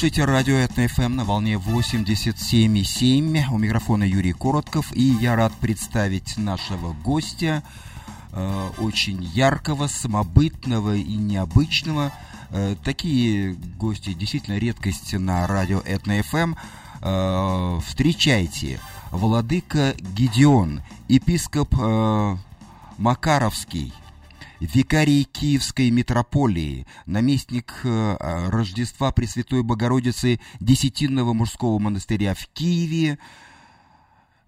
Слушаете радио Этно ФМ на волне 87,7. У микрофона Юрий Коротков. И я рад представить нашего гостя, э, очень яркого, самобытного и необычного. Э, такие гости действительно редкость на радио Этно ФМ. Э, встречайте, Владыка Гедеон, епископ э, Макаровский, викарий Киевской митрополии, наместник э, Рождества Пресвятой Богородицы Десятинного мужского монастыря в Киеве,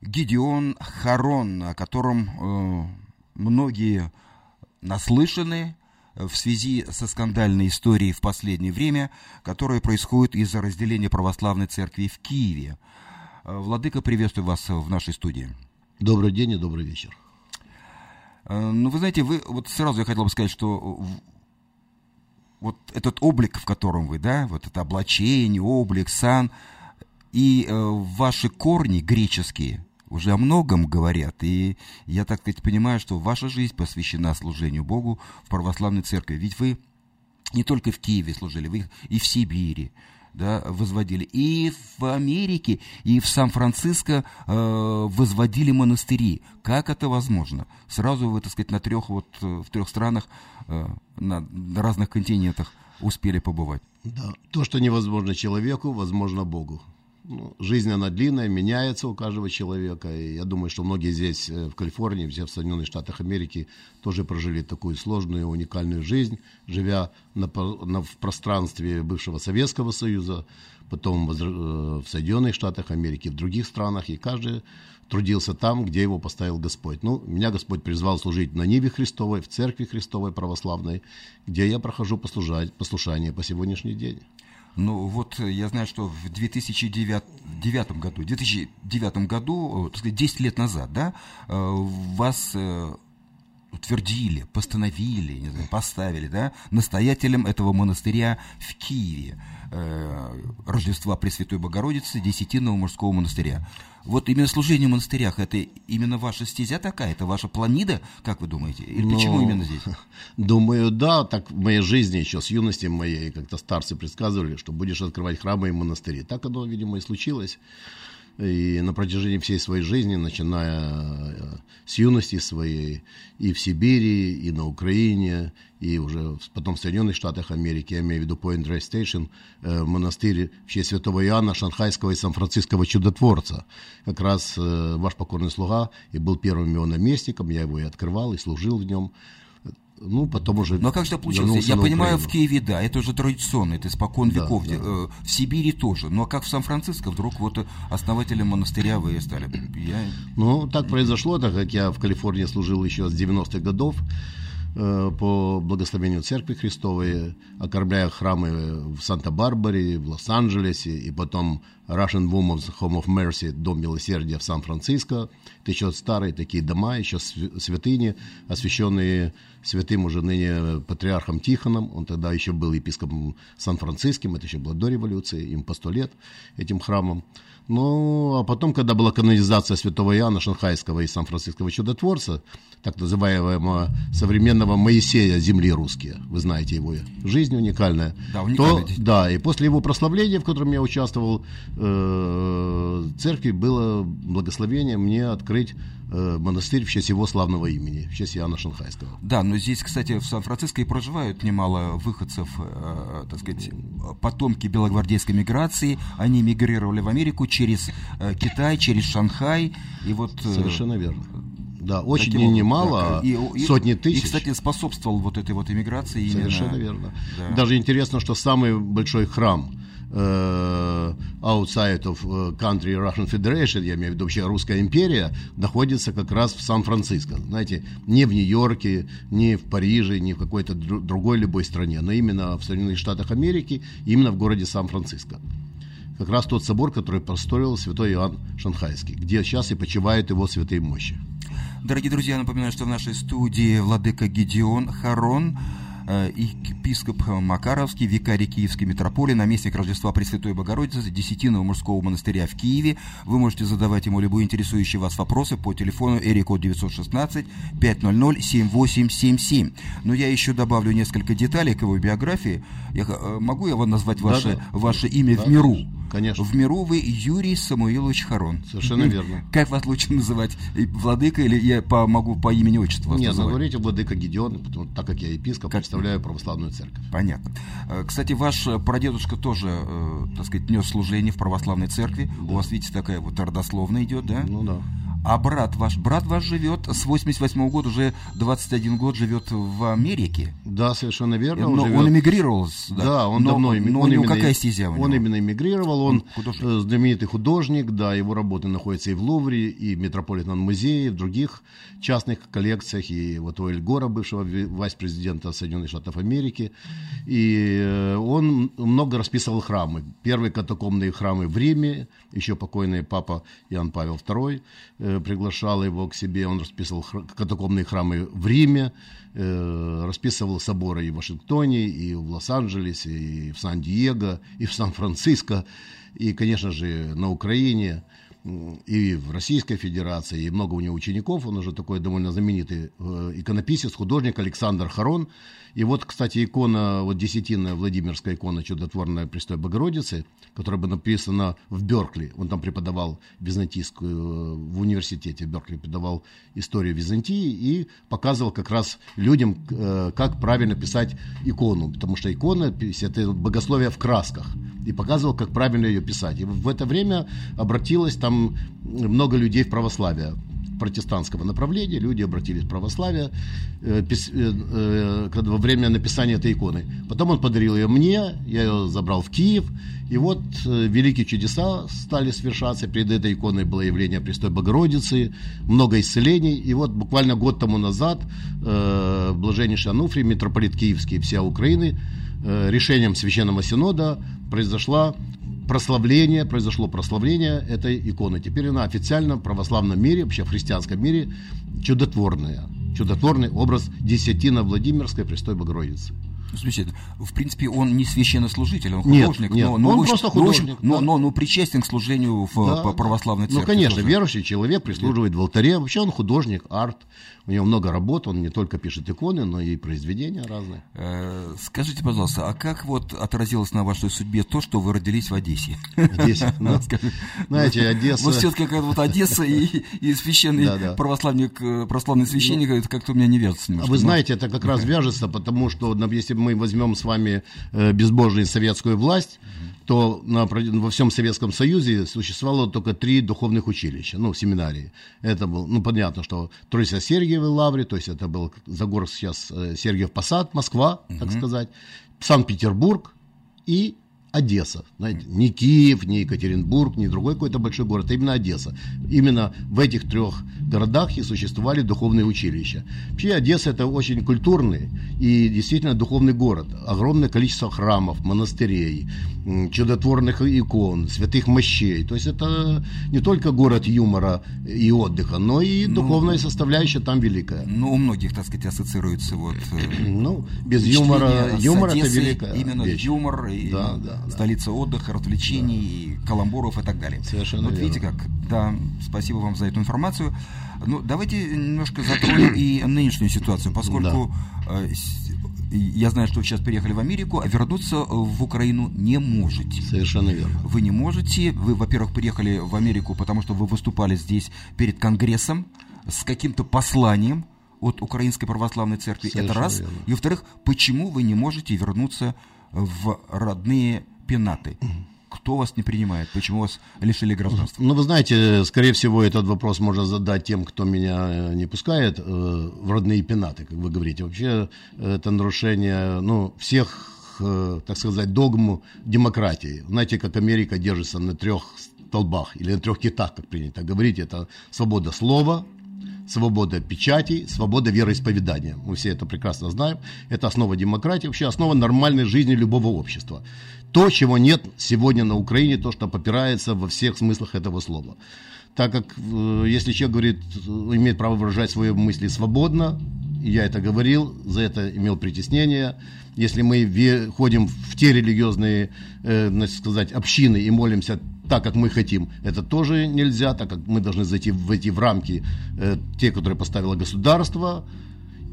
Гедеон Харон, о котором э, многие наслышаны в связи со скандальной историей в последнее время, которая происходит из-за разделения православной церкви в Киеве. Э, Владыка, приветствую вас в нашей студии. Добрый день и добрый вечер. Э, ну, вы знаете, вы вот сразу я хотел бы сказать, что вот этот облик, в котором вы, да, вот это облачение, облик, сан, и э, ваши корни греческие уже о многом говорят. И я, так сказать, понимаю, что ваша жизнь посвящена служению Богу в православной церкви. Ведь вы не только в Киеве служили, вы и в Сибири, да, возводили. И в Америке, и в Сан-Франциско э, возводили монастыри. Как это возможно? Сразу вы, так сказать, на трех, вот, в трех странах, э, на разных континентах успели побывать. Да, то, что невозможно человеку, возможно Богу. Ну, жизнь, она длинная, меняется у каждого человека. И я думаю, что многие здесь, э, в Калифорнии, все в Соединенных Штатах Америки, тоже прожили такую сложную, уникальную жизнь, живя на, на, в пространстве бывшего Советского Союза, потом в, э, в Соединенных Штатах Америки, в других странах. И каждый трудился там, где его поставил Господь. Ну, меня Господь призвал служить на Ниве Христовой, в Церкви Христовой Православной, где я прохожу послушание по сегодняшний день. Ну вот э, я знаю, что в 2009 году, 2009 году, э, так сказать, 10 лет назад, да, э, вас утвердили, постановили, не знаю, поставили, да, настоятелем этого монастыря в Киеве, Рождества Пресвятой Богородицы, Десятинного мужского монастыря. Вот именно служение в монастырях, это именно ваша стезя такая, это ваша планида, как вы думаете? Или ну, почему именно здесь? Думаю, да, так в моей жизни еще с юности моей как-то старцы предсказывали, что будешь открывать храмы и монастыри. Так оно, видимо, и случилось. И на протяжении всей своей жизни, начиная э, с юности своей, и в Сибири, и на Украине, и уже потом в Соединенных Штатах Америки, я имею в виду Point Rest Station, монастырь в честь святого Иоанна, Шанхайского и Сан-Франциского чудотворца. Как раз э, ваш покорный слуга и был первым его наместником, я его и открывал, и служил в нем ну, потом уже... Но как же получилось? Я понимаю, в Киеве, да, это уже традиционно, это испокон да, веков. Да. Э, в Сибири тоже. Но как в Сан-Франциско вдруг вот основателем монастыря вы стали? Я... Ну, так произошло, так как я в Калифорнии служил еще с 90-х годов. Э, по благословению Церкви Христовой, окормляя храмы в Санта-Барбаре, в Лос-Анджелесе, и потом Russian Women's Home of Mercy, Дом Милосердия в Сан-Франциско. Это еще старые такие дома, еще святыни, освященные святым уже ныне патриархом Тихоном. Он тогда еще был епископом Сан-Франциским, это еще было до революции, им по сто лет этим храмом. Ну, а потом, когда была канонизация святого Иоанна Шанхайского и Сан-Франциского чудотворца, так называемого современного Моисея земли русские, вы знаете его жизнь уникальная, да, то, да, и после его прославления, в котором я участвовал, э, церкви было благословение мне открыть э, монастырь в честь его славного имени, в честь Иоанна Шанхайского. Да, но здесь, кстати, в Сан-Франциско и проживают немало выходцев, э, так сказать, потомки белогвардейской миграции, они мигрировали в Америку через э, Китай, через Шанхай, и вот... Э, Совершенно верно. Да, очень Таким, немало, да, и, сотни тысяч. И, кстати, способствовал вот этой вот иммиграции. Совершенно именно, верно. Да. Даже интересно, что самый большой храм outside of country Russian Federation, я имею в виду вообще Русская империя, находится как раз в Сан-Франциско. Знаете, не в Нью-Йорке, не в Париже, не в какой-то другой любой стране, но именно в Соединенных Штатах Америки, именно в городе Сан-Франциско как раз тот собор, который построил святой Иоанн Шанхайский, где сейчас и почивают его святые мощи. Дорогие друзья, напоминаю, что в нашей студии владыка Гедеон Харон, э, епископ Макаровский, викарий Киевской митрополии, наместник Рождества Пресвятой Богородицы, Десятиного мужского монастыря в Киеве. Вы можете задавать ему любые интересующие вас вопросы по телефону Эрико 916 500 7877. Но я еще добавлю несколько деталей к его биографии. Я, э, могу я вам назвать ваше, да, да. ваше имя да, в миру? Конечно. В миру вы Юрий Самуилович Харон. Совершенно верно. Как вас лучше называть? Владыка или я по, могу по имени отчеству вас Нет, называть? говорите Владыка Гедеон, потому, так как я епископ, как... представляю православную церковь. Понятно. Э, кстати, ваш прадедушка тоже, э, так сказать, нес служение в православной церкви. Да. У вас, видите, такая вот родословная идет, да? Ну да. А брат ваш, брат ваш живет с 88 -го года, уже 21 год живет в Америке. Да, совершенно верно. Он, он, он эмигрировал. Да, да он но, давно эмигрировал. Но он у него какая стезя у него? Он именно эмигрировал, он, художник. Э, знаменитый художник, да, его работы находятся и в Лувре, и в Метрополитен музее, и в других частных коллекциях, и вот у Эль Гора, бывшего вайс-президента Соединенных Штатов Америки. И э, он много расписывал храмы. Первые катакомные храмы в Риме, еще покойный папа Иоанн Павел II Э, приглашал его к себе, он расписывал катакомные храмы в Риме, э, расписывал соборы и в Вашингтоне, и в Лос-Анджелесе, и в Сан-Диего, и в Сан-Франциско, и, конечно же, на Украине и в Российской Федерации, и много у него учеников, он уже такой довольно знаменитый э, иконописец, художник Александр Харон. И вот, кстати, икона, вот десятинная Владимирская икона чудотворная Престой Богородицы, которая была написана в Беркли, он там преподавал византийскую, э, в университете в Беркли преподавал историю Византии и показывал как раз людям, э, как правильно писать икону, потому что икона – это богословие в красках, и показывал, как правильно ее писать. И в это время обратилось там там много людей в православие протестантского направления, люди обратились в православие э, э, э, во время написания этой иконы. Потом он подарил ее мне, я ее забрал в Киев, и вот великие чудеса стали совершаться. Перед этой иконой было явление Престой Богородицы, много исцелений. И вот буквально год тому назад блаженнейший Ануфрий, митрополит Киевский вся Украины, решением Священного Синода произошла прославление, произошло прославление этой иконы. Теперь она официально в православном мире, вообще в христианском мире чудотворная. Чудотворный образ Десятина Владимирской Престой Богородицы. В принципе, он не священнослужитель, он художник, нет, нет, но, но, он просто художник, но, да. но, но, но причастен к служению в да, православной церкви. Ну, конечно, тоже. верующий человек прислуживает в алтаре. Вообще он художник, арт. У него много работ, он не только пишет иконы, но и произведения разные. Э, скажите, пожалуйста, а как вот отразилось на вашей судьбе то, что вы родились в Одессе? Одессе, ну, знаете, Одесса... Вот все-таки как вот Одесса и, и священный православник, э, православный священник, это как-то у меня не вяжется немножко. А вы знаете, это как раз вяжется, потому что, если мы возьмем с вами э, безбожную советскую власть, то на, во всем Советском Союзе существовало только три духовных училища, ну, семинарии. Это был, ну, понятно, что Троица Сергиевой Лавре, то есть это был Загорск сейчас э, Сергиев Посад, Москва, так сказать, Санкт-Петербург и Одесса. Знаете, не Киев, не Екатеринбург, не другой какой-то большой город, а именно Одесса. Именно в этих трех городах и существовали духовные училища. Вообще Одесса это очень культурный и действительно духовный город. Огромное количество храмов, монастырей, чудотворных икон, святых мощей. То есть это не только город юмора и отдыха, но и ну, духовная составляющая там великая. Ну, у многих, так сказать, ассоциируется вот... Э, ну, без юмора, юмор это великая Именно вещь. юмор и да, да столица отдыха, развлечений, да. каламбуров и так далее. Совершенно вот верно. видите как. Да, спасибо вам за эту информацию. Ну, давайте немножко затронем и нынешнюю ситуацию, поскольку да. Э, я знаю, что вы сейчас приехали в Америку, а вернуться в Украину не можете. Совершенно верно. Вы не можете. Вы, во-первых, приехали в Америку, потому что вы выступали здесь перед Конгрессом с каким-то посланием от Украинской Православной Церкви. Совершенно Это раз. Верно. И во-вторых, почему вы не можете вернуться в родные пенаты. Кто вас не принимает? Почему вас лишили гражданства? Ну, вы знаете, скорее всего, этот вопрос можно задать тем, кто меня э, не пускает э, в родные пенаты, как вы говорите. Вообще, это нарушение ну, всех, э, так сказать, догм демократии. Знаете, как Америка держится на трех столбах или на трех китах, как принято говорить. Это свобода слова, свобода печати, свобода вероисповедания. Мы все это прекрасно знаем. Это основа демократии, вообще основа нормальной жизни любого общества. То, чего нет сегодня на Украине, то, что попирается во всех смыслах этого слова. Так как, э, если человек говорит, имеет право выражать свои мысли свободно, я это говорил, за это имел притеснение. Если мы ходим в те религиозные, э, значит сказать, общины и молимся так, как мы хотим, это тоже нельзя, так как мы должны зайти в эти в рамки, э, те, которые поставило государство,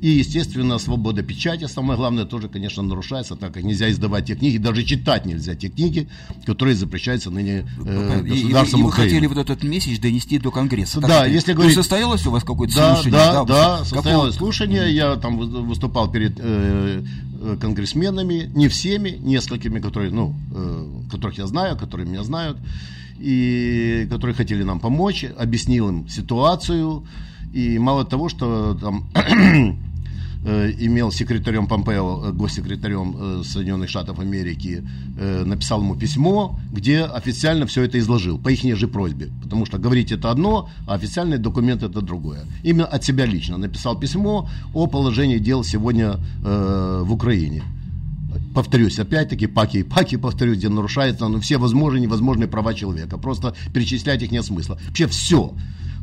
и, естественно, свобода печати, самое главное, тоже, конечно, нарушается, так как нельзя издавать те книги, даже читать нельзя те книги, которые запрещаются ныне э, государством и, и, вы хотели вот этот месяч донести до Конгресса. Да, так, если говорить... состоялось у вас какое-то да, слушание? Да, да, да состоялось Какого... слушание, я там выступал перед э, э, конгрессменами, не всеми, несколькими, которые, ну, э, которых я знаю, которые меня знают, и которые хотели нам помочь, объяснил им ситуацию, и мало того, что там Э, имел секретарем Помпео, э, госсекретарем э, Соединенных Штатов Америки, написал ему письмо, где официально все это изложил, по их же просьбе. Потому что говорить это одно, а официальный документ это другое. Именно от себя лично написал письмо о положении дел сегодня в Украине повторюсь, опять-таки, паки и паки, повторюсь, где нарушаются ну, все возможные и невозможные права человека. Просто перечислять их нет смысла. Вообще все.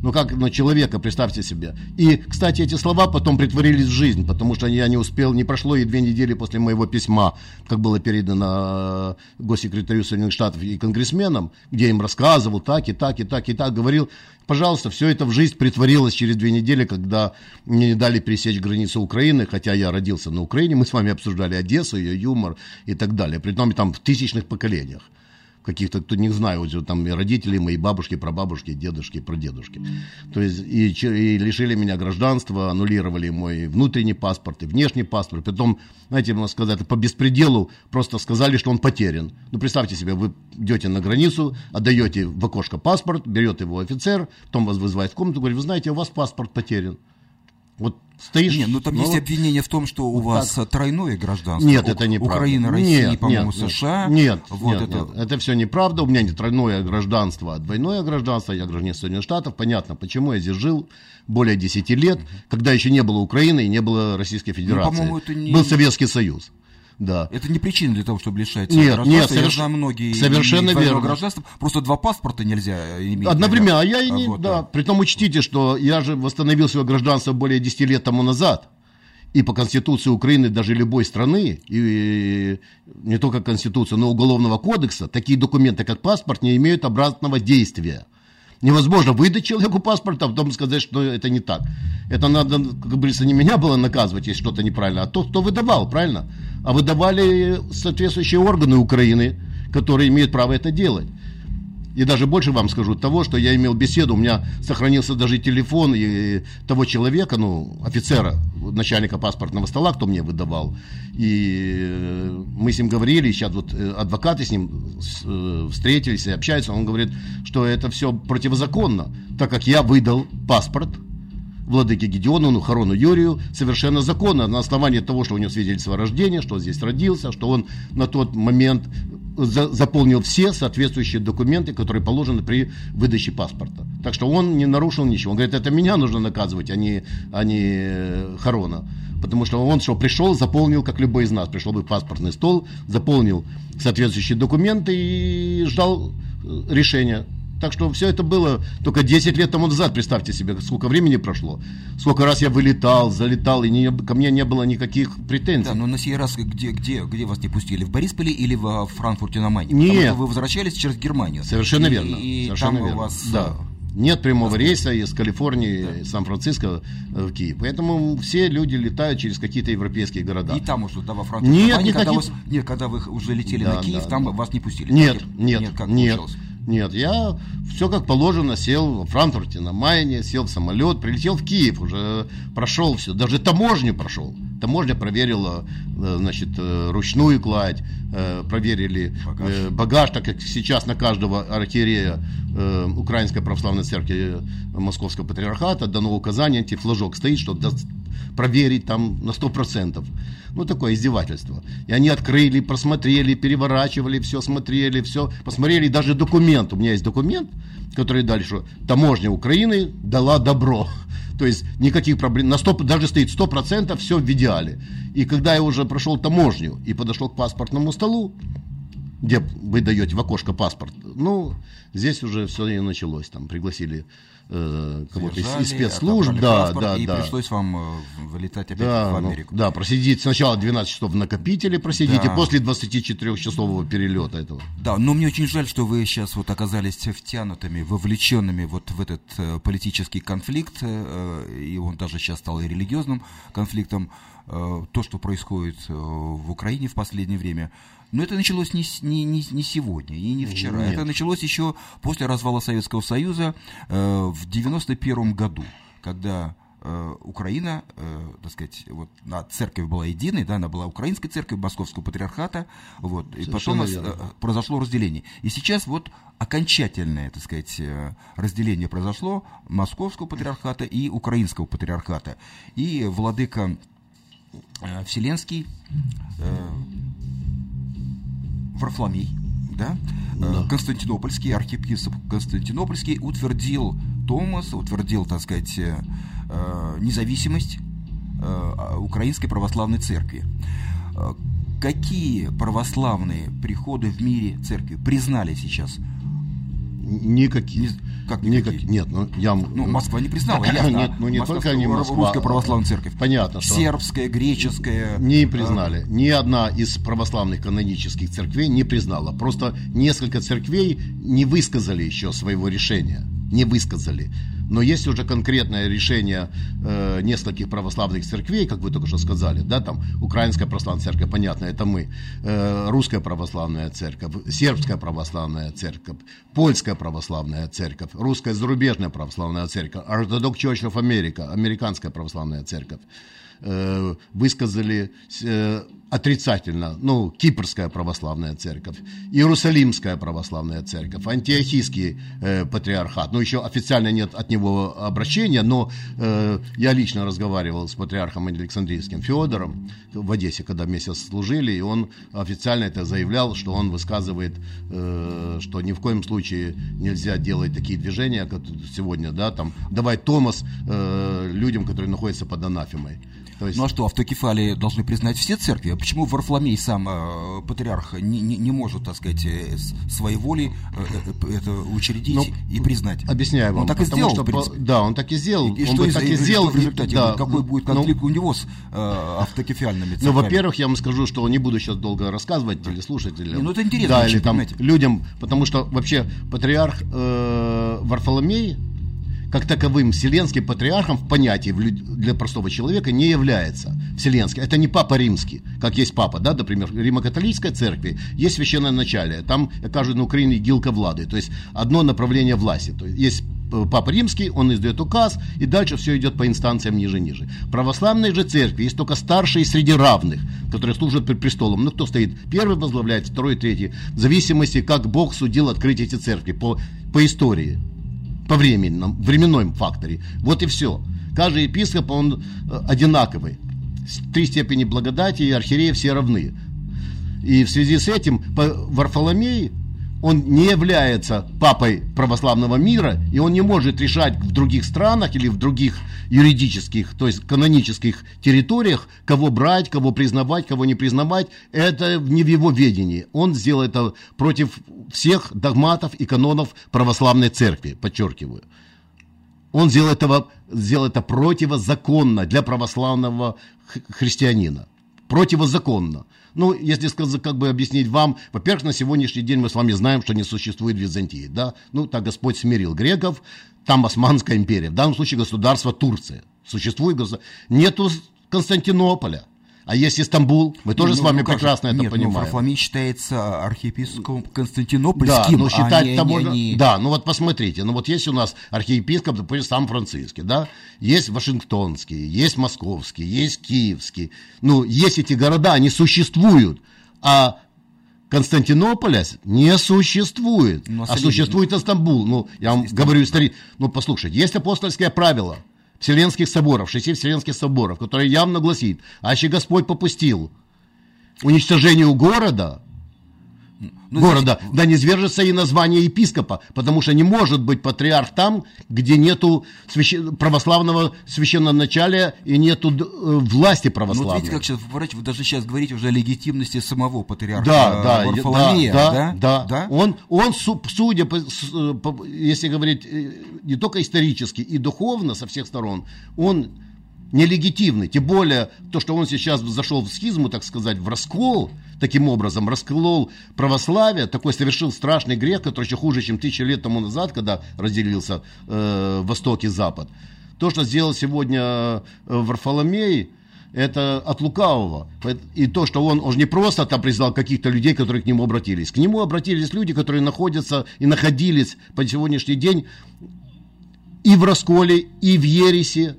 Ну как на человека, представьте себе. И, кстати, эти слова потом притворились в жизнь, потому что я не успел, не прошло и две недели после моего письма, как было передано э, госсекретарю Соединенных Штатов и конгрессменам, где им рассказывал так и так и так и так, говорил, пожалуйста, все это в жизнь притворилось через две недели, когда мне не дали пересечь границу Украины, хотя я родился на Украине, мы с вами обсуждали Одессу, ее юмор и так далее, при том там в тысячных поколениях каких-то, кто не знаю, вот, там и родители мои, бабушки, прабабушки, дедушки, прадедушки. То есть и, и лишили меня гражданства, аннулировали мой внутренний паспорт и внешний паспорт. Потом, знаете, можно сказать, по беспределу просто сказали, что он потерян. Ну, представьте себе, вы идете на границу, отдаете в окошко паспорт, берет его офицер, потом вас вызывает в комнату, говорит, вы знаете, у вас паспорт потерян. Вот стоишь... Нет, ну там ну, есть обвинение в том, что у вас так. тройное гражданство. Нет, это не Украина, Россия, нет, по-моему, нет, США. Нет, вот нет, это... нет, это все неправда. У меня не тройное гражданство, а двойное гражданство. Я гражданин Соединенных Штатов. Понятно, почему я здесь жил более 10 лет, когда еще не было Украины и не было Российской ну, Федерации. Ну, это не... Был Советский Союз. Да. Это не причина для того, чтобы лишать нет, гражданства. Нет, соверш... Я многие совершенно верно. гражданства. Просто два паспорта нельзя иметь. Одновременно. А я и не... Вот, да. да. Притом учтите, что я же восстановил свое гражданство более 10 лет тому назад. И по Конституции Украины, даже любой страны, и не только Конституции, но и Уголовного кодекса, такие документы, как паспорт, не имеют обратного действия. Невозможно выдать человеку паспорт, а потом сказать, что это не так. Это надо, как говорится, не меня было наказывать, если что-то неправильно, а тот, кто выдавал, правильно? А выдавали соответствующие органы Украины, которые имеют право это делать. И даже больше вам скажу того, что я имел беседу, у меня сохранился даже телефон и того человека, ну, офицера, начальника паспортного стола, кто мне выдавал. И э, мы с ним говорили, сейчас вот э, адвокаты с ним э, встретились и общаются, он говорит, что это все противозаконно, так как я выдал паспорт владыке Гедеону, ну, Харону Юрию, совершенно законно, на основании того, что у него свидетельство о рождении, что он здесь родился, что он на тот момент за, заполнил все соответствующие документы, которые положены при выдаче паспорта. Так что он не нарушил ничего. Он говорит, это меня нужно наказывать, а не, а не э, Харона. Потому что он что, пришел, заполнил, как любой из нас, пришел бы в паспортный стол, заполнил соответствующие документы и ждал э, решения. Так что все это было только 10 лет тому назад, представьте себе, сколько времени прошло. Сколько раз я вылетал, залетал, и не, ко мне не было никаких претензий. Да, но на сей раз где, где, где вас не пустили? В Борисполе или в Франкфурте на Майне? Нет. Потому что вы возвращались через Германию. Совершенно и, верно. И Совершенно там верно. у вас... Да. Нет прямого рейса из Калифорнии, да. Сан-Франциско в Киев. Поэтому все люди летают через какие-то европейские города. И там уже, да, во Франции. Нет, никаких... когда, вас, нет, когда вы уже летели да, на Киев, да, там да. вас не пустили. Нет, нет, нет, как нет. Получилось? Нет, я все как положено сел в Франкфурте на Майне, сел в самолет, прилетел в Киев, уже прошел все, даже таможню прошел. Таможня проверила, э, значит, э, ручную кладь, э, проверили багаж. багаж, так как сейчас на каждого архиерея Украинской православной церкви Московского патриархата дано указание, антифлажок стоит, чтобы проверить там на 100%. Ну, такое издевательство. И они открыли, просмотрели, переворачивали, все смотрели, все, посмотрели, даже документ. У меня есть документ, который дальше, таможня Украины дала добро. То есть никаких проблем, на 100, даже стоит 100%, все в идеале. И когда я уже прошел таможню и подошел к паспортному столу, где вы даете в окошко паспорт, ну, здесь уже все и началось. Там пригласили э, кого-то из, из спецслужб, да, да, и да. пришлось вам э, вылетать опять да, в ну, Америку. да, просидеть сначала 12 часов в накопителе просидите, Да. после 24-часового перелета этого. Да, но мне очень жаль, что вы сейчас вот оказались втянутыми, вовлеченными вот в этот э, политический конфликт, э, и он даже сейчас стал и религиозным конфликтом, э, то, что происходит э, в Украине в последнее время. Но это началось не, не, не, не сегодня и не вчера. Нет. Это началось еще после развала Советского Союза э, в 91 году, когда э, Украина, э, так сказать, вот на церковь была единой, да, она была украинской церковью Московского патриархата, вот, и потом верно. э, произошло разделение. И сейчас вот окончательное, так сказать, э, разделение произошло Московского патриархата и Украинского патриархата. И владыка Вселенский э, Варфоломей, да, э, Да. Константинопольский, архиепископ Константинопольский утвердил Томас, утвердил, так сказать, э, э, независимость Украинской Православной Церкви. Какие православные приходы в мире церкви признали сейчас? Никаких. Как Никаких. никаких? Нет, ну я... Ну, Москва не признала, ясно. Нет, ну не только не Москва. Русская православная церковь. Понятно, что... Сербская, греческая. Не э, признали. Ни одна из православных канонических церквей не признала. Просто несколько церквей не высказали еще своего решения. Не высказали. Но есть уже конкретное решение э, нескольких православных церквей, как вы только что сказали, да, там Украинская православная церковь, понятно, это мы, э, Русская православная церковь, Сербская православная церковь, Польская православная церковь, Русская зарубежная православная церковь, Orthodox Church of America, Американская православная церковь э, высказали э, отрицательно, ну, Кипрская православная церковь, Иерусалимская православная церковь, Антиохийский э, патриархат, ну, еще официально нет от него обращения, но э, я лично разговаривал с патриархом Александрийским Федором в Одессе, когда месяц служили, и он официально это заявлял, что он высказывает, э, что ни в коем случае нельзя делать такие движения, как сегодня, да, там, давать Томас э, людям, которые находятся под анафемой. То есть, Ну а что, автокефалии должны признать все церкви? А почему Варфоломей сам, э, патриарх, не, не, не может, так сказать, э, своей волей э, э, это учредить Ну, и признать? Объясняю вам. Он так и сделал, что по- да, он так и сделал. И он что бы из- так и и сделал. что в результате? да, какой будет ну, конфликт у него с э, автокефальными Ну, церквями? во-первых, я вам скажу, что не буду сейчас долго рассказывать телеслушателям. Не, ну, это интересно Да, очень, или там понимаете. людям, потому что вообще патриарх э, Варфоломей, как таковым вселенским патриархом в понятии для простого человека не является вселенский. Это не папа римский, как есть папа, да, например, в Римо-католической церкви есть священное начале, там, кажут на Украине, гилка влады, то есть одно направление власти, то есть есть э, Папа Римский, он издает указ, и дальше все идет по инстанциям ниже-ниже. Православной же церкви есть только старшие среди равных, которые служат пред престолом. Ну, кто стоит? Первый возглавляет, второй, третий. В зависимости, как Бог судил открыть эти церкви по, по истории, по временном, временном факторе. Вот и все. Каждый епископ, он э, одинаковый. Три степени благодати и архиереи все равны. И в связи с этим Варфоломей, он не является папой православного мира, и он не может решать в других странах или в других юридических, то есть канонических территориях, кого брать, кого признавать, кого не признавать. Это не в его ведении. Он сделал это против всех догматов и канонов православной церкви, подчеркиваю. Он сделал, этого, сделал это противозаконно для православного христианина. Противозаконно. Ну, если сказать, как бы объяснить вам, во-первых, на сегодняшний день мы с вами знаем, что не существует Византии, да? Ну, так Господь смирил греков, там Османская империя, в данном случае государство Турция. Существует государство. Нету Константинополя, а есть Истамбул. Мы тоже Ну, с вами ну, как же? прекрасно это Нет, ну, понимаем. Варфоломей считается архиепископом Да, Константинопольским, но считать а не, там не- не- Да, ну вот посмотрите, ну вот есть у нас архиепископ, допустим, Сан-Франциский, да, есть Вашингтонский, есть Московский, есть Киевский. Ну, есть эти города, они существуют, а Константинополя не существует, Ну, а а существует Стамбул. Ну, я вам говорю, истори... ну, послушайте, есть апостольское правило Вселенских соборов, шести Вселенских соборов, которое явно гласит, аще Господь попустил уничтожению города, ну, города, значит, да не свержется и название епископа, потому что не может быть патриарх там, где нету священ... православного священноначалия и нету э, власти православной. Ну, вот видите, как сейчас, вы даже сейчас говорите уже о легитимности самого патриарха да, да, Варфоломея, да, да, да, да. Он, он, судя по, по, если говорить э, не только исторически и духовно со всех сторон, он нелегитимный. Тем более, то, что он сейчас зашел в схизму, так сказать, в раскол, таким образом расколол православие, такой совершил страшный грех, который еще хуже, чем тысячи лет тому назад, когда разделился э, Восток и Запад. То, что сделал сегодня э, Варфоломей, это от лукавого. И то, что он, он же не просто там признал каких-то людей, которые к нему обратились. К нему обратились люди, которые находятся и находились по сегодняшний день и в расколе, и в ересе,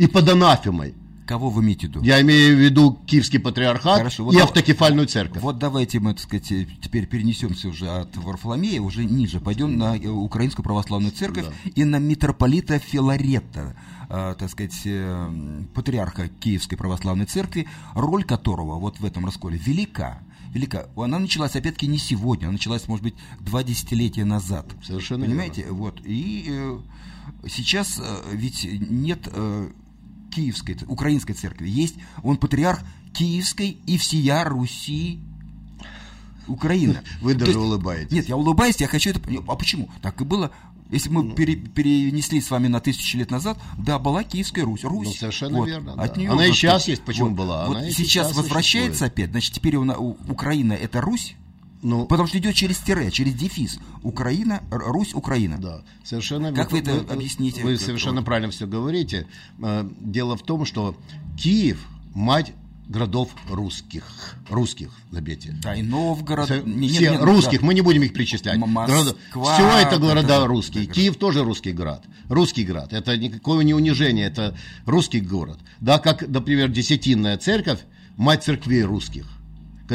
и под анафемой. Кого вы имеете в виду? Я имею в виду Киевский патриархат Хорошо, вот и автокефальную церковь. Вот давайте мы, так сказать, теперь перенесемся уже от Варфоломея, уже ниже, пойдем на э, Украинскую православную церковь да. и на митрополита Филарета, э, так сказать, э, патриарха Киевской православной церкви, роль которого вот в этом расколе велика велика. Она началась, опять-таки, не сегодня, она началась, может быть, два десятилетия назад. Совершенно Понимаете? Верно. Вот. И э, сейчас э, ведь нет э, Киевской, Украинской церкви. Есть он патриарх Киевской и всея Руси Украина. Вы даже есть, улыбаетесь. Нет, я улыбаюсь, я хочу это... А почему? Так и было. Если мы ну, пере, перенесли с вами на тысячи лет назад, да, была Киевская Русь. Русь. Ну, совершенно вот, верно. От да. нее Она и сейчас есть, почему вот, была? Вот Она сейчас возвращается существует. опять, значит, теперь у, у, Украина это Русь, ну, Потому что идет через тире, через дефис. Украина, Русь, Украина. Да, совершенно Как вы это вы, объясните? Вы совершенно правильно все говорите. Э, дело в том, что Киев, мать городов русских. Русских, заметьте. Да, и Новгород. Все, не, все не, не, русских, да. мы не будем их перечислять. Москва, все это города это, русские. Это, Киев тоже русский город. Русский город. Это никакое не унижение, это русский город. Да, как, например, Десятинная церковь, мать церквей русских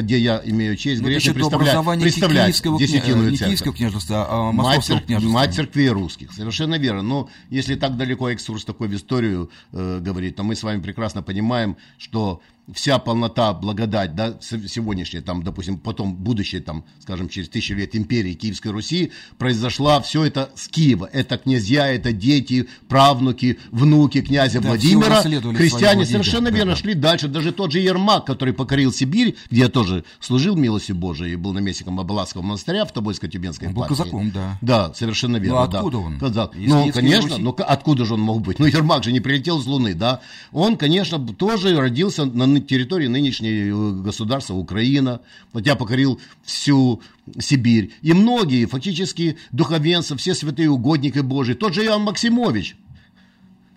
где я имею честь ну, грешно представлять, представлять киевского, десятинную не церковь. княжества, а московского мать, княжества. Мать церкви русских, совершенно верно. Но если так далеко экскурс такой в историю э, говорит, то мы с вами прекрасно понимаем, что вся полнота, благодать, да, сегодняшняя, там, допустим, потом будущее, там, скажем, через тысячи лет империи Киевской Руси, произошла все это с Киева. Это князья, это дети, правнуки, внуки князя да, Владимира. Христиане совершенно да, верно да. шли дальше. Даже тот же Ермак, который покорил Сибирь, где я тоже служил милостью Божией и был наместником Абаласского монастыря в Тобольско-Тюбенской Он был казаком, да. Да, совершенно верно. Ну, откуда да. он? Казак. Ну, конечно, ну, откуда же он мог быть? Ну, Ермак же не прилетел с Луны, да. Он, конечно, тоже родился на территории нынешней э, государства Украина, хотя покорил всю Сибирь. И многие, фактически, духовенцы, все святые угодники Божии, тот же Иоанн Максимович,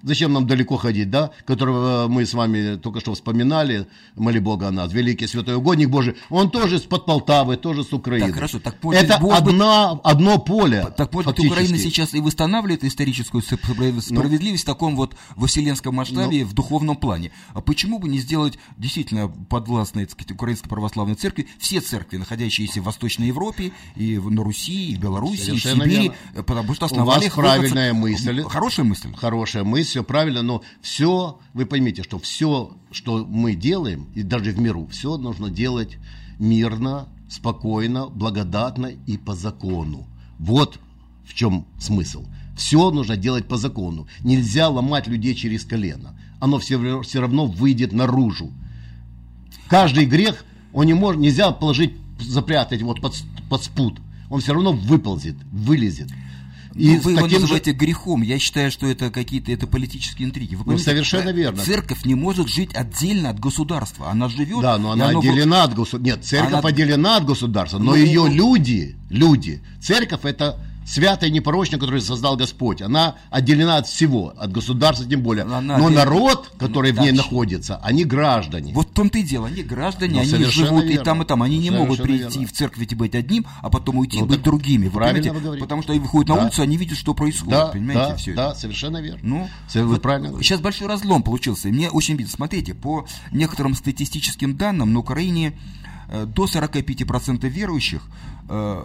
Зачем нам далеко ходить, да? Которого мы с вами только что вспоминали, моли Бога о нас, великий святой угодник Божий. Он тоже с-под Полтавы, тоже с Украины. Так, хорошо, так Это Бог одна, быть, одно поле. Так быть, Украина сейчас и восстанавливает историческую ну. справедливость ну, в таком вот во вселенском масштабе, ну, в духовном плане. А почему бы не сделать действительно подвластной, так сказать, Украинской православной церкви, все церкви, находящиеся в Восточной Европе, и на Руси, и в Беларуси, и в Сибири, верно. потому что основали... У вас правильная мысль. Хорошая мысль. Хорошая мысль все правильно, но все, вы поймите, что все, что мы делаем, и даже в миру, все нужно делать мирно, спокойно, благодатно и по закону. Вот в чем смысл. Все нужно делать по закону. Нельзя ломать людей через колено. Оно все, все равно выйдет наружу. Каждый грех, он не может, нельзя положить, запрятать вот под, под спут. Он все равно выползет, вылезет. И ну, вы его называете же... грехом. Я считаю, что это какие-то это политические интриги. Вы ну, совершенно верно. Церковь не может жить отдельно от государства. Она живет. Да, но она отделена от государства. Нет, церковь она... отделена от государства, но ну, ее ну... люди, люди, церковь это святая и непорочная, которую создал Господь, она отделена от всего, от государства тем более. Она Но народ, который ну, в ней дальше. находится, они граждане. Вот в том-то и дело, они граждане, ну, они живут верно. и там, и там. Они не могут прийти верно. в церковь и быть одним, а потом уйти ну, и быть другими. Вы говорите. Потому что они выходят да. на улицу, они видят, что происходит. Да, понимаете, да, все да, это. совершенно верно. Ну, вы вот правильно говорите. Сейчас большой разлом получился. мне очень обидно. Смотрите, по некоторым статистическим данным на Украине э, до 45% верующих э,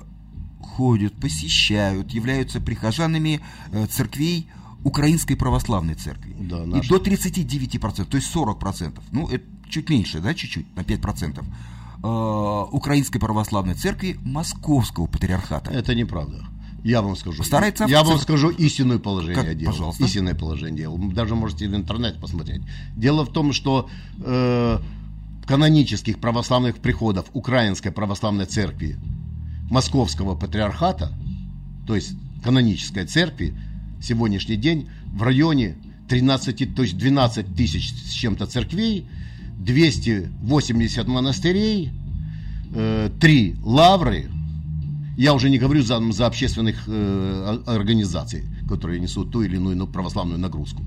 ходят, посещают, являются прихожанами э, церквей Украинской Православной Церкви. Да, наша. И до 39%, то есть 40%. Ну, это чуть меньше, да, чуть-чуть, на 5%. э, Украинской Православной Церкви Московского Патриархата. Это неправда. Я вам скажу. Постарается Я вам скажу истинное положение как? дела. Пожалуйста. Истинное положение дела. Даже можете в интернете посмотреть. Дело в том, что э, канонических православных приходов Украинской Православной Церкви Московского Патриархата, то есть канонической церкви, сегодняшний день в районе 13, то есть 12 тысяч с чем-то церквей, 280 монастырей, э, 3 лавры, я уже не говорю за, за общественных э, организаций, которые несут ту или иную православную нагрузку.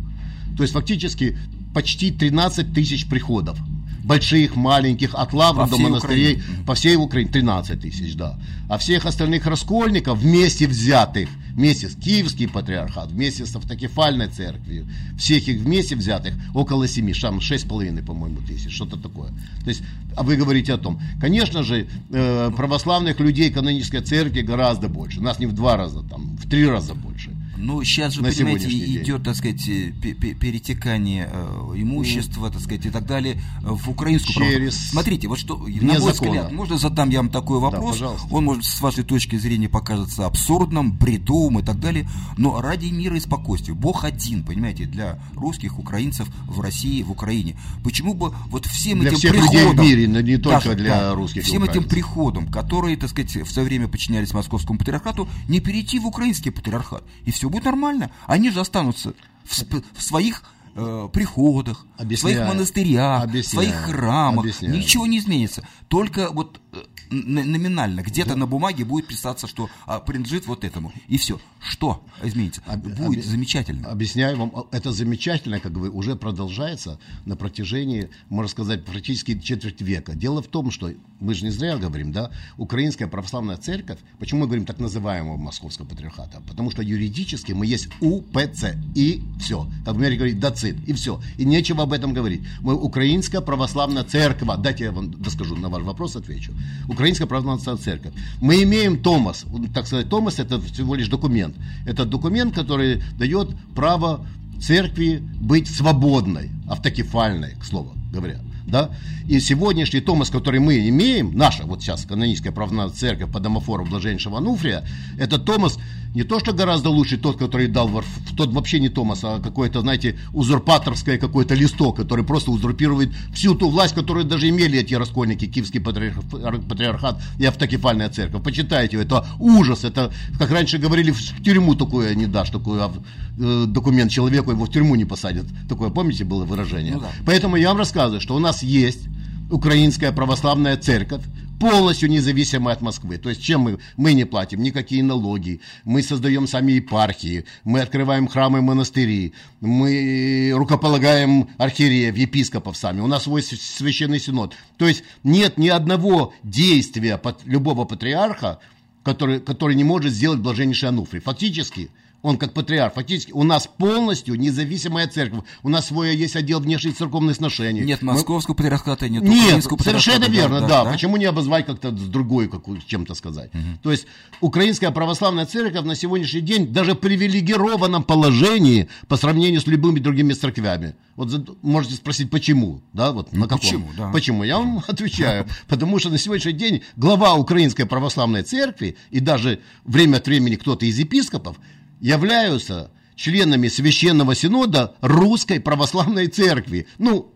То есть фактически почти 13 тысяч приходов. Больших, маленьких, от лавр до монастырей, Украине. по всей Украине 13 тысяч, да. А всех остальных раскольников вместе взятых, вместе с Киевским патриархат, вместе с автокефальной церковью, всех их вместе взятых около 7, там 6,5, по-моему, тысяч, что-то такое. То есть, а вы говорите о том, конечно же, э, православных людей канонической церкви гораздо больше, нас не в два раза, там, в три раза больше. Ну, сейчас же, на понимаете, идет, так сказать, э, перетекание э, имущества, так сказать, и так далее в украинскую Через... Смотрите, вот что, на мой взгляд, можно задам я вам такой вопрос, да, он может с вашей точки зрения покажется абсурдным, бредовым и так далее, но ради мира и спокойствия, Бог один, понимаете, для русских, украинцев в России, в Украине. Почему бы вот всем для этим всех приходам... людей в мире, но не только даже, для да, русских Всем этим приходам, которые, так сказать, в свое время подчинялись московскому патриархату, не перейти в украинский патриархат, и все будет нормально. Они же останутся в, в своих э, приходах, Объясняю. в своих монастырях, Объясняю. в своих храмах. Объясняю. Ничего не изменится. Только вот номинально, где-то да. на бумаге будет писаться, что а, принадлежит вот этому. И все. Что изменится? Об, будет об, замечательно. Объясняю вам, это замечательно, как вы, уже продолжается на протяжении, можно сказать, практически четверть века. Дело в том, что, мы же не зря говорим, да, Украинская Православная Церковь, почему мы говорим так называемого Московского Патриархата? Потому что юридически мы есть УПЦ, и все. Как в Америке говорит, дацит, и все. И нечего об этом говорить. Мы Украинская Православная Церковь, дайте я вам доскажу, на ваш вопрос отвечу. Украинская Православная Церковь. Мы имеем Томас, так сказать, Томас это всего лишь документ. Это документ, который дает право церкви быть свободной, автокефальной, к слову говоря. Да? И сегодняшний Томас, который мы имеем, наша вот сейчас каноническая православная церковь по домофору блаженнейшего Ануфрия, это Томас не то, что гораздо лучше тот, который дал, тот вообще не Томас, а какое-то, знаете, узурпаторское какой-то листок, который просто узурпирует всю ту власть, которую даже имели эти раскольники, Киевский патриархат и автокефальная церковь. Почитайте, это ужас, это, как раньше говорили, в тюрьму такое не дашь, такой э, документ человеку, его в тюрьму не посадят. Такое, помните, было выражение? Ну, да. Поэтому я вам рассказываю, что у нас есть Украинская православная церковь, полностью независимая от Москвы. То есть чем мы? Мы не платим никакие налоги, мы создаем сами епархии, мы открываем храмы и монастыри, мы рукополагаем архиереев, епископов сами, у нас свой священный синод. То есть нет ни одного действия любого патриарха, который, который не может сделать блаженнейший Ануфрий. Фактически – он как патриарх, фактически у нас полностью независимая церковь. У нас свой есть отдел внешних церковных сношений. Нет московского Мы... патриархата, нет Нет, совершенно верно, да, да. да. Почему не обозвать как-то с другой, как чем-то сказать? Угу. То есть Украинская православная церковь на сегодняшний день даже в привилегированном положении по сравнению с любыми другими церквями. Вот можете спросить, почему? Да, вот на каком? Почему, да. Почему? Я вам отвечаю. Потому что на сегодняшний день глава Украинской православной церкви и даже время от времени кто-то из епископов являются членами Священного Синода Русской Православной Церкви. Ну,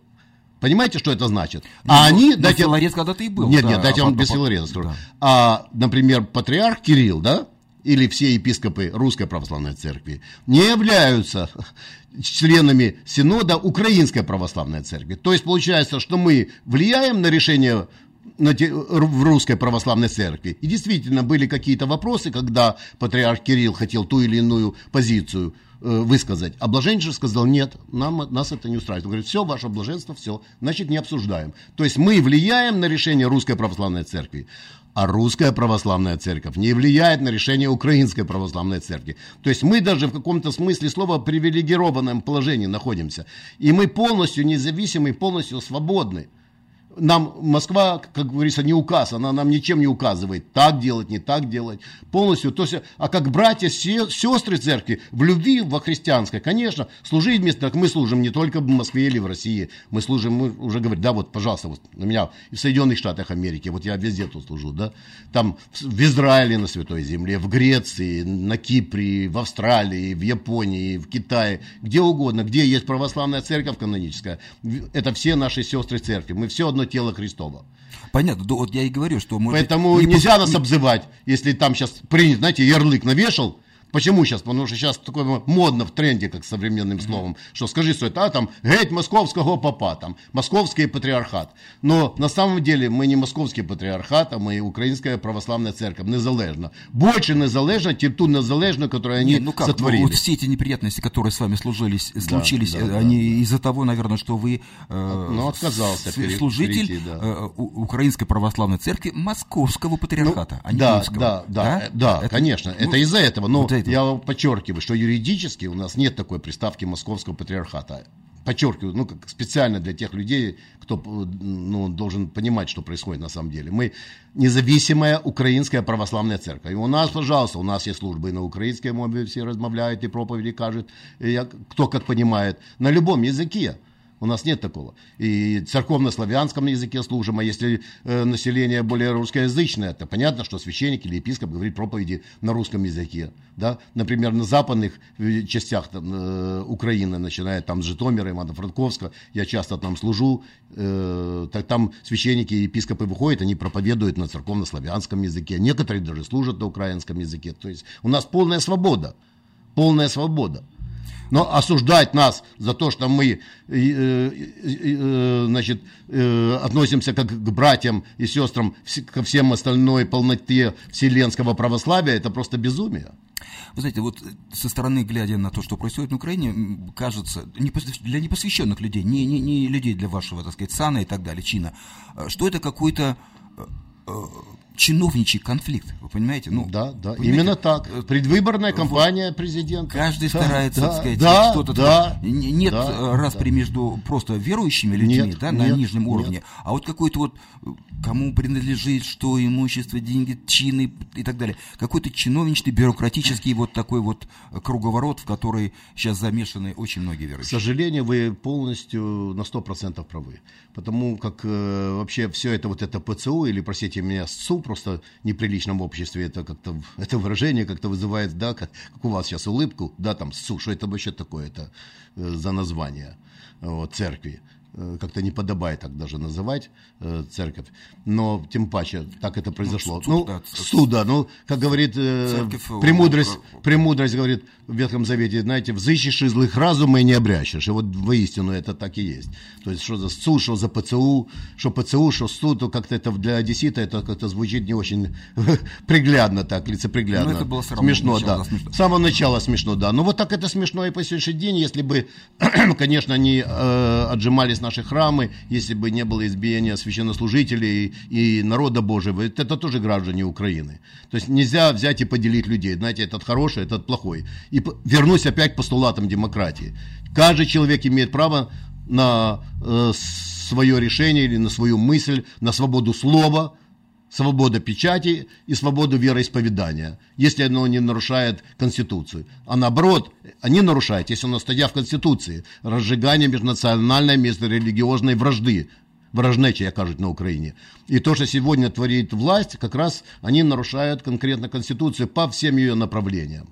Понимаете, что это значит? Ну, а они... Ну, дайте... Филарет когда-то и был. Нет, да, нет, дайте а вам без Филарета. Да. А, например, патриарх Кирилл, да, или все епископы Русской Православной Церкви не являются членами Синода Украинской Православной Церкви. То есть получается, что мы влияем на решение в русской православной церкви. И действительно были какие-то вопросы, когда патриарх Кирилл хотел ту или иную позицию э, высказать. А блаженнейший сказал, нет, нам, нас это не устраивает. Он говорит, все, ваше блаженство, все, значит, не обсуждаем. То есть мы влияем на решение русской православной церкви, а русская православная церковь не влияет на решение украинской православной церкви. То есть мы даже в каком-то смысле слова привилегированном положении находимся. И мы полностью независимы, полностью свободны нам Москва, как говорится, не указ, она нам ничем не указывает, так делать, не так делать, полностью. То есть, а как братья, сестры церкви в любви во христианской, конечно, служить вместе, так. Мы служим не только в Москве или в России, мы служим, мы уже говорим, да, вот, пожалуйста, вот на меня в Соединенных Штатах Америки, вот я везде тут служу, да, там в Израиле на Святой Земле, в Греции, на Кипре, в Австралии, в Японии, в Китае, где угодно, где есть православная церковь каноническая, это все наши сестры церкви, мы все одно тело Христово. Понятно, да, вот я и говорю, что... Может Поэтому не нельзя пос... нас обзывать, если там сейчас принят, знаете, ярлык навешал, Почему сейчас? Потому что сейчас такое модно в тренде, как современным словом, что скажи, что это а, там геть московского папа, там московский патриархат. Но на самом деле мы не московский патриархат, а мы украинская православная церковь, незалежно. Больше незалежно, чем ту незалежную, которую они Нет, ну как, сотворили. Ну, вот все эти неприятности, которые с вами служились, случились, да, да, они да. из-за того, наверное, что вы э, ну, отказался служитель перейти, да. э, украинской православной церкви московского патриархата, ну, а не да, да, да, да, да, это, конечно, ну, это из-за этого. Но вот это. Я подчеркиваю, что юридически у нас нет такой приставки московского патриархата. Подчеркиваю, ну, как специально для тех людей, кто ну, должен понимать, что происходит на самом деле. Мы независимая украинская православная церковь. И у нас, пожалуйста, у нас есть службы на украинской мове, все размовляют и проповеди кажут, и я, кто как понимает, на любом языке. У нас нет такого. И церковно-славянском языке служим, а если э, население более русскоязычное, то понятно, что священник или епископ говорит проповеди на русском языке. Да? Например, на западных э, частях там, э, Украины, начиная там с Житомира, Ивано-Франковска, я часто там служу, э, так там священники и епископы выходят, они проповедуют на церковно-славянском языке, некоторые даже служат на украинском языке. То есть у нас полная свобода, полная свобода. Но осуждать нас за то, что мы э, э, э, значит, относимся как к братьям и сестрам ко всем остальной полноте вселенского православия, это просто безумие. Вы знаете, вот со стороны, глядя на то, что происходит на Украине, кажется, для непосвященных людей, не, не, не людей для вашего, так сказать, сана и так далее, чина, что это какой-то чиновничий конфликт, вы понимаете? Ну, да, да, понимаете? именно так. Э, Предвыборная кампания вот, президента. Каждый да, старается, да, так сказать, да, что-то... Да, нет да, э, распри да. между просто верующими людьми, нет, да, на нет, нижнем уровне, нет. а вот какой-то вот, кому принадлежит, что имущество, деньги, чины и так далее. Какой-то чиновничный, бюрократический вот такой вот круговорот, в который сейчас замешаны очень многие верующие. К сожалению, вы полностью на 100% правы. Потому как э, вообще все это вот это ПЦУ, или, простите меня, СУ, просто неприличном в обществе это как-то, это выражение как-то вызывает, да, как, как у вас сейчас улыбку, да, там, су, что это вообще такое, это э, за название вот, церкви. Э, как-то не подобает так даже называть э, церковь, но тем паче так это произошло. Ну, суд, ну, да, суд, да, ну, как говорит э, церковь, премудрость, премудрость говорит в Ветхом Завете, знаете, взыщешь из злых разума и не обрящешь, и вот воистину это так и есть. То есть, что за суд, что за ПЦУ, что ПЦУ, что суд, то как-то это для одессита это как-то звучит не очень приглядно так, лицеприглядно. Ну, это было смешно, да. Смешно. С самого начала смешно, да. Ну, вот так это смешно и по сегодняшний день, если бы, конечно, они э, отжимались остались наши храмы, если бы не было избиения священнослужителей и народа Божьего. Это тоже граждане Украины. То есть нельзя взять и поделить людей. Знаете, этот хороший, этот плохой. И вернусь опять к постулатам демократии. Каждый человек имеет право на э, свое решение или на свою мысль, на свободу слова, свобода печати и свободу вероисповедания, если оно не нарушает Конституцию. А наоборот, они нарушают, если оно статья в Конституции, разжигание межнациональной, межрелигиозной вражды, вражнечі, як кажуть на Украине. И то, что сегодня творит власть, как раз они нарушают конкретно Конституцию по всем ее направлениям.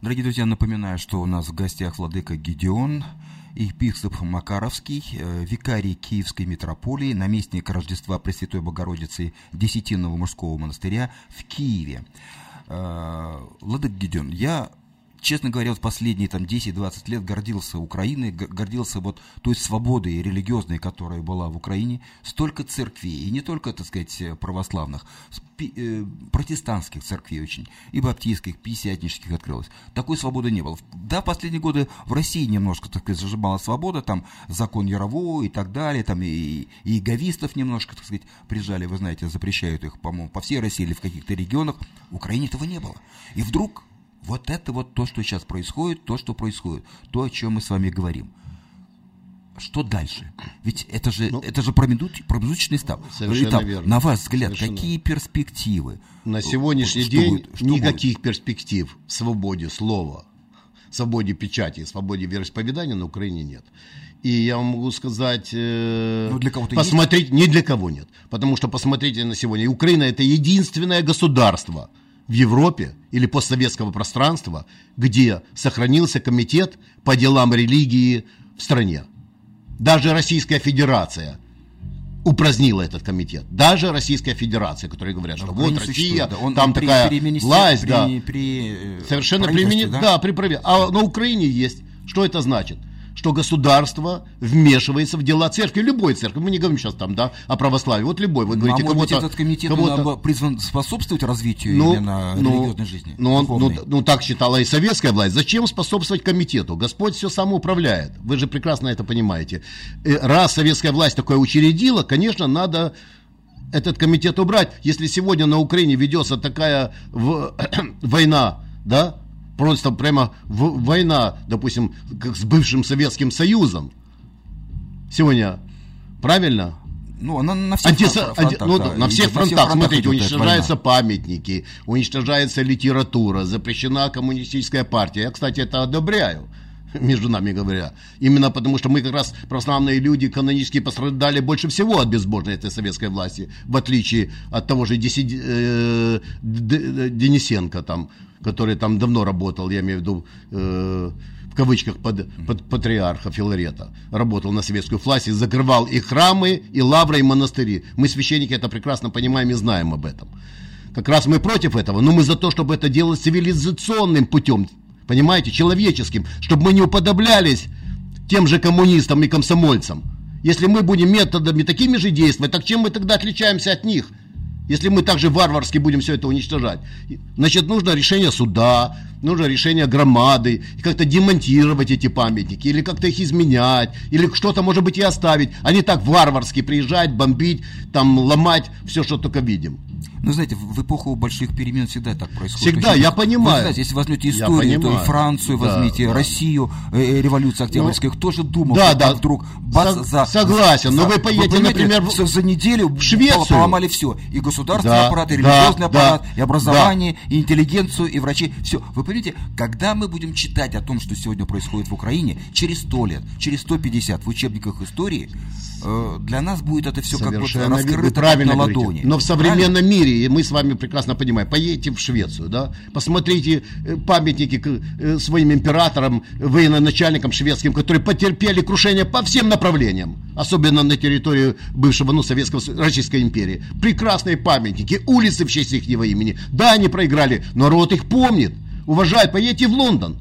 Дорогие друзья, напоминаю, что у нас в гостях владыка Гедеон, епископ Макаровский, э, викарий Киевской митрополии, наместник Рождества Пресвятой Богородицы Десятинного мужского монастыря в Киеве. Э, Владык Гедеон, я честно говоря, в последние там 10-20 лет гордился Украиной, гордился вот той свободой религиозной, которая была в Украине. Столько церквей, и не только, так сказать, православных, э, протестантских церквей очень, и баптистских, пятидесятнических открылось. Такой свободы не было. Да, в последние годы в России немножко, так сказать, зажимала свобода, там закон Ярового и так далее, там и, и говистов немножко, так сказать, прижали, вы знаете, запрещают их, по-моему, по всей России или в каких-то регионах. В Украине этого не было. И вдруг вот это вот то, что сейчас происходит, то, что происходит, то, о чем мы с вами говорим. что дальше? Ведь это же, ну, это же промежуточный этап. Совершенно этап. верно. На ваш взгляд, совершенно. какие перспективы? На сегодняшний что день будет, что никаких будет? перспектив в свободе слова, свободе печати, свободе вероисповедания на Украине нет. И я вам могу сказать, э, ну, для кого-то посмотреть, есть? ни для кого нет. Потому что посмотрите на сегодня, Украина это единственное государство в Европе или постсоветского пространства, где сохранился комитет по делам религии в стране. Даже Российская Федерация упразднила этот комитет. Даже Российская Федерация, которые говорят, что вот Россия, да. Он, там при, такая при власть, при, да. При, э, Совершенно при, да? да, при праве. А на Украине есть. Что это значит? Что государство вмешивается в дела церкви, любой церкви. Мы не говорим сейчас там, да, о православии. Вот любой. Вы говорите, ну, а быть, этот комитет кого призван способствовать развитию ну, именно ну, религиозной жизни? Ну, он, ну, ну, так считала и советская власть. Зачем способствовать комитету? Господь все сам управляет. Вы же прекрасно это понимаете. Э, раз советская власть такое учредила, конечно, надо этот комитет убрать. Если сегодня на Украине ведется такая в, война, да, просто прямо в, война, допустим, как с бывшим Советским Союзом. Сегодня, правильно? Ну, она на всех Антис... фронтах. Анти... Ну, да, на всех фронтах, фронтах смотрите, уничтожаются памятники, уничтожается литература, запрещена коммунистическая партия. Я, кстати, это одобряю между нами говоря. Именно потому, что мы как раз православные люди канонически пострадали больше всего от безбожной этой советской власти, в отличие от того же Деси, э, Денисенко, там, который там давно работал, я имею в виду э, в кавычках под, под патриарха Филарета, работал на советскую власть и закрывал и храмы, и лавры, и монастыри. Мы, священники, это прекрасно понимаем и знаем об этом. Как раз мы против этого, но мы за то, чтобы это делать цивилизационным путем, понимаете, человеческим, чтобы мы не уподоблялись тем же коммунистам и комсомольцам. Если мы будем методами такими же действовать, так чем мы тогда отличаемся от них? Если мы также варварски будем все это уничтожать, значит, нужно решение суда, нужно решение громады, как-то демонтировать эти памятники, или как-то их изменять, или что-то, может быть, и оставить, а не так варварски приезжать, бомбить, там, ломать все, что только видим. Ну, знаете, в эпоху больших перемен всегда так происходит. Всегда, есть, я понимаю. Вы знаете, если возьмете историю, то и Францию да, возьмите, да. Россию, э, э революция Октябрьская, ну, кто же думал, да, да. вдруг бац, Со, за... Согласен, за, но вы поедете, вы, например, в, за неделю в Швецию. поломали все. И государственный да, аппарат, и религиозный да, аппарат, да, и образование, да. и интеллигенцию, и врачи. Все. Вы понимаете, когда мы будем читать о том, что сегодня происходит в Украине, через 100 лет, через 150 в учебниках истории, э, для нас будет это все как бы раскрыто правильно на ладони. Но в современном правильно? Мире, мы с вами прекрасно понимаем, поедете в Швецию, да, посмотрите э, памятники э, своим императорам, военачальникам шведским, которые потерпели крушение по всем направлениям, особенно на территории бывшего, ну, Советского, Российской империи. Прекрасные памятники, улицы в честь их имени. Да, они проиграли, но народ их помнит, уважает. Поедете в Лондон,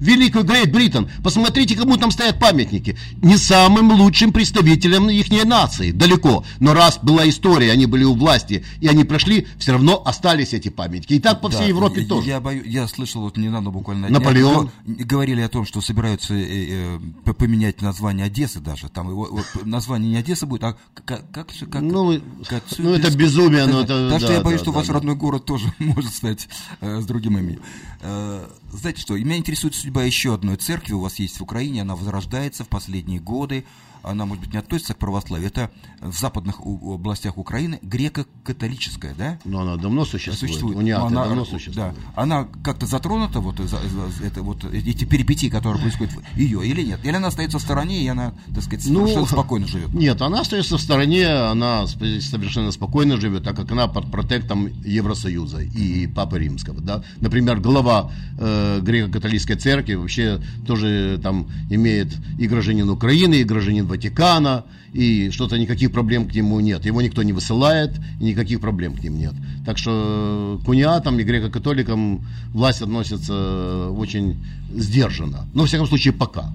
Великую Грейт Бриттон. Посмотрите, кому там стоят памятники. Не самым лучшим представителям их нации, далеко. Но раз была история, они были у власти, и они прошли, все равно остались эти памятники. И так по всей Европе я, тоже. Я, бою, я слышал, вот недавно буквально... Наполеон. Дня, говорили о том, что собираются э, э, поменять название Одессы даже. Там его, вот, название не Одесса будет, а как, как. Как, ну, как, ну это безумие. но это, так да, что я боюсь, да, что да, ваш да. родной город тоже может стать э, с другим именем. Э, знаете что, меня интересует судьба еще одной церкви у вас есть в Украине, она возрождается в последние годы, она, может быть, не относится к православию, это в западных областях Украины греко-католическая, да? Но она давно существует. существует. Униаты она, давно существует. Да. Она как-то затронута, вот, за, за, это, вот эти перипетии, которые происходят, ее или нет? Или она остается в стороне, и она, так сказать, ну, совершенно спокойно живет? Нет, она остается в стороне, она совершенно спокойно живет, так как она под протектом Евросоюза и Папы Римского. Да? Например, глава э, греко-католической церкви вообще тоже там имеет и гражданин Украины, и гражданин Ватикана, и что-то никаких проблем к нему нет. Его никто не высылает, и никаких проблем к ним нет. Так что к униатам и греко-католикам власть относится очень сдержанно. Но, во всяком случае, пока,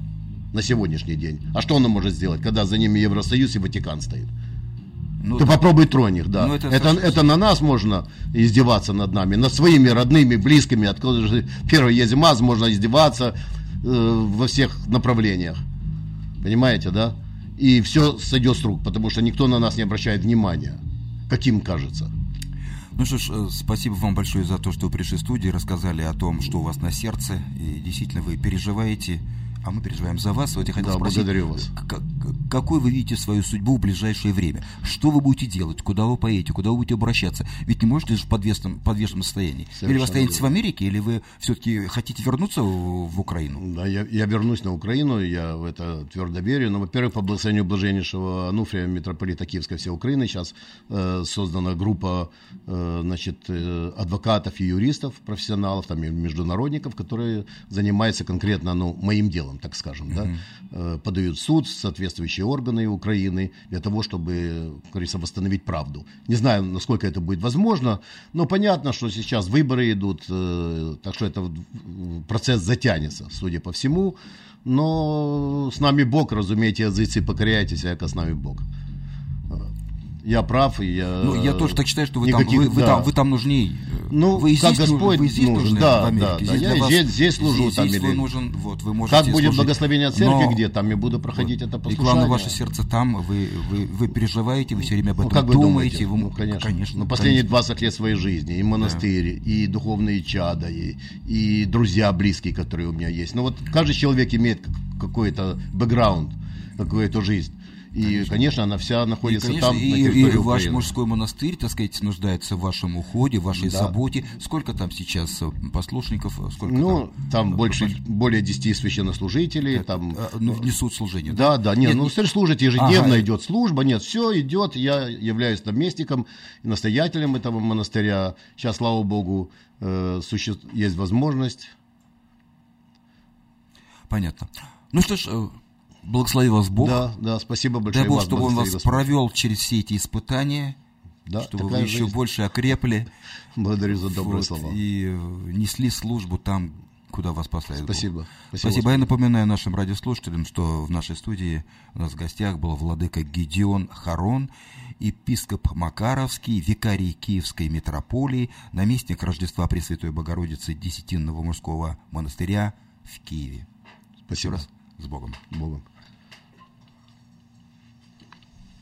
на сегодняшний день. А что она может сделать, когда за ними Евросоюз и Ватикан стоит? Ну, Ты да. попробуй тронь их, да. Ну, это, это, это на нас можно издеваться над нами, над своими родными, близкими, откуда же первый есть можно издеваться э, во всех направлениях. Понимаете, да? И все сойдет с рук, потому что никто на нас не обращает внимания, каким кажется. Ну что ж, э, спасибо вам большое за то, что вы пришли в студию, рассказали о том, что у вас на сердце, и действительно вы переживаете а мы переживаем за вас. Вот я хотел да, спросить, благодарю вас. Какой вы видите свою судьбу в ближайшее время? Что вы будете делать? Куда вы поедете? Куда вы будете обращаться? Ведь не можете же в подвешенном, подвешенном состоянии. Совершенно или вы останетесь в Америке, или вы все-таки хотите вернуться в, в Украину? Да, я, я вернусь на Украину, я в это твердо верю. Но, во-первых, по благословению блаженнейшего Ануфрия, митрополита Киевской всей Украины, сейчас э, создана группа э, значит, э, адвокатов и юристов, профессионалов, там, и международников, которые занимаются конкретно ну, моим делом, так скажем, mm-hmm. да, э, подают суд, соответствующие органы Украины для того, чтобы, как говорится, восстановить правду. Не знаю, насколько это будет возможно, но понятно, что сейчас выборы идут, э, так что это процесс затянется, судя по всему. Но с нами Бог, разумеете, языцы покоряйтесь, а с нами Бог я прав, и я... Ну, я тоже так считаю, что вы, никаких, там, вы, да. вы, там, вы там нужней. Ну, вы как здесь, Господь вы здесь нужен, нужны да, в Америке. Да, здесь да. Я вас, здесь, здесь служу. Здесь, там, здесь или... вы нужен, вот, вы можете Как будет служить. благословение церкви, Но... где там я буду проходить вот. это послушание. И главное, ваше сердце там, вы, вы, вы переживаете, вы все время об этом ну, как думаете. Вы, ну, конечно. конечно. Ну, последние конечно. 20 лет своей жизни, и монастырь, да. и духовные чада, и, и друзья близкие, которые у меня есть. Но ну, вот каждый человек имеет какой-то бэкграунд, какую-то жизнь. И, конечно, конечно она вся находится и, конечно, там, и, на территории и ваш мужской монастырь, так сказать, нуждается в вашем уходе, в вашей да. заботе. Сколько там сейчас э, послушников? Сколько ну, там, там больше, более 10 священнослужителей. Так, там, а, ну, несут служение, да? Да, да. Нет, нет ну, не... служит ежедневно, ага. идет служба. Нет, все идет. Я являюсь наместником и настоятелем этого монастыря. Сейчас, слава богу, э, суще... есть возможность. Понятно. Ну что ж, э, Благослови вас Бог. Да, да, спасибо большое. Дай Бог, чтобы Он вас Господь. провел через все эти испытания, да, чтобы вы еще жизнь. больше окрепли. Благодарю за добрые вот, слова. И э, несли службу там, куда вас поставили. Спасибо. Спасибо. Спасибо. Я напоминаю нашим радиослушателям, что в нашей студии у нас в гостях был владыка Гедеон Харон, епископ Макаровский, викарий Киевской митрополии, наместник Рождества Пресвятой Богородицы Десятинного мужского монастыря в Киеве. Спасибо. Еще раз с Богом. Богом.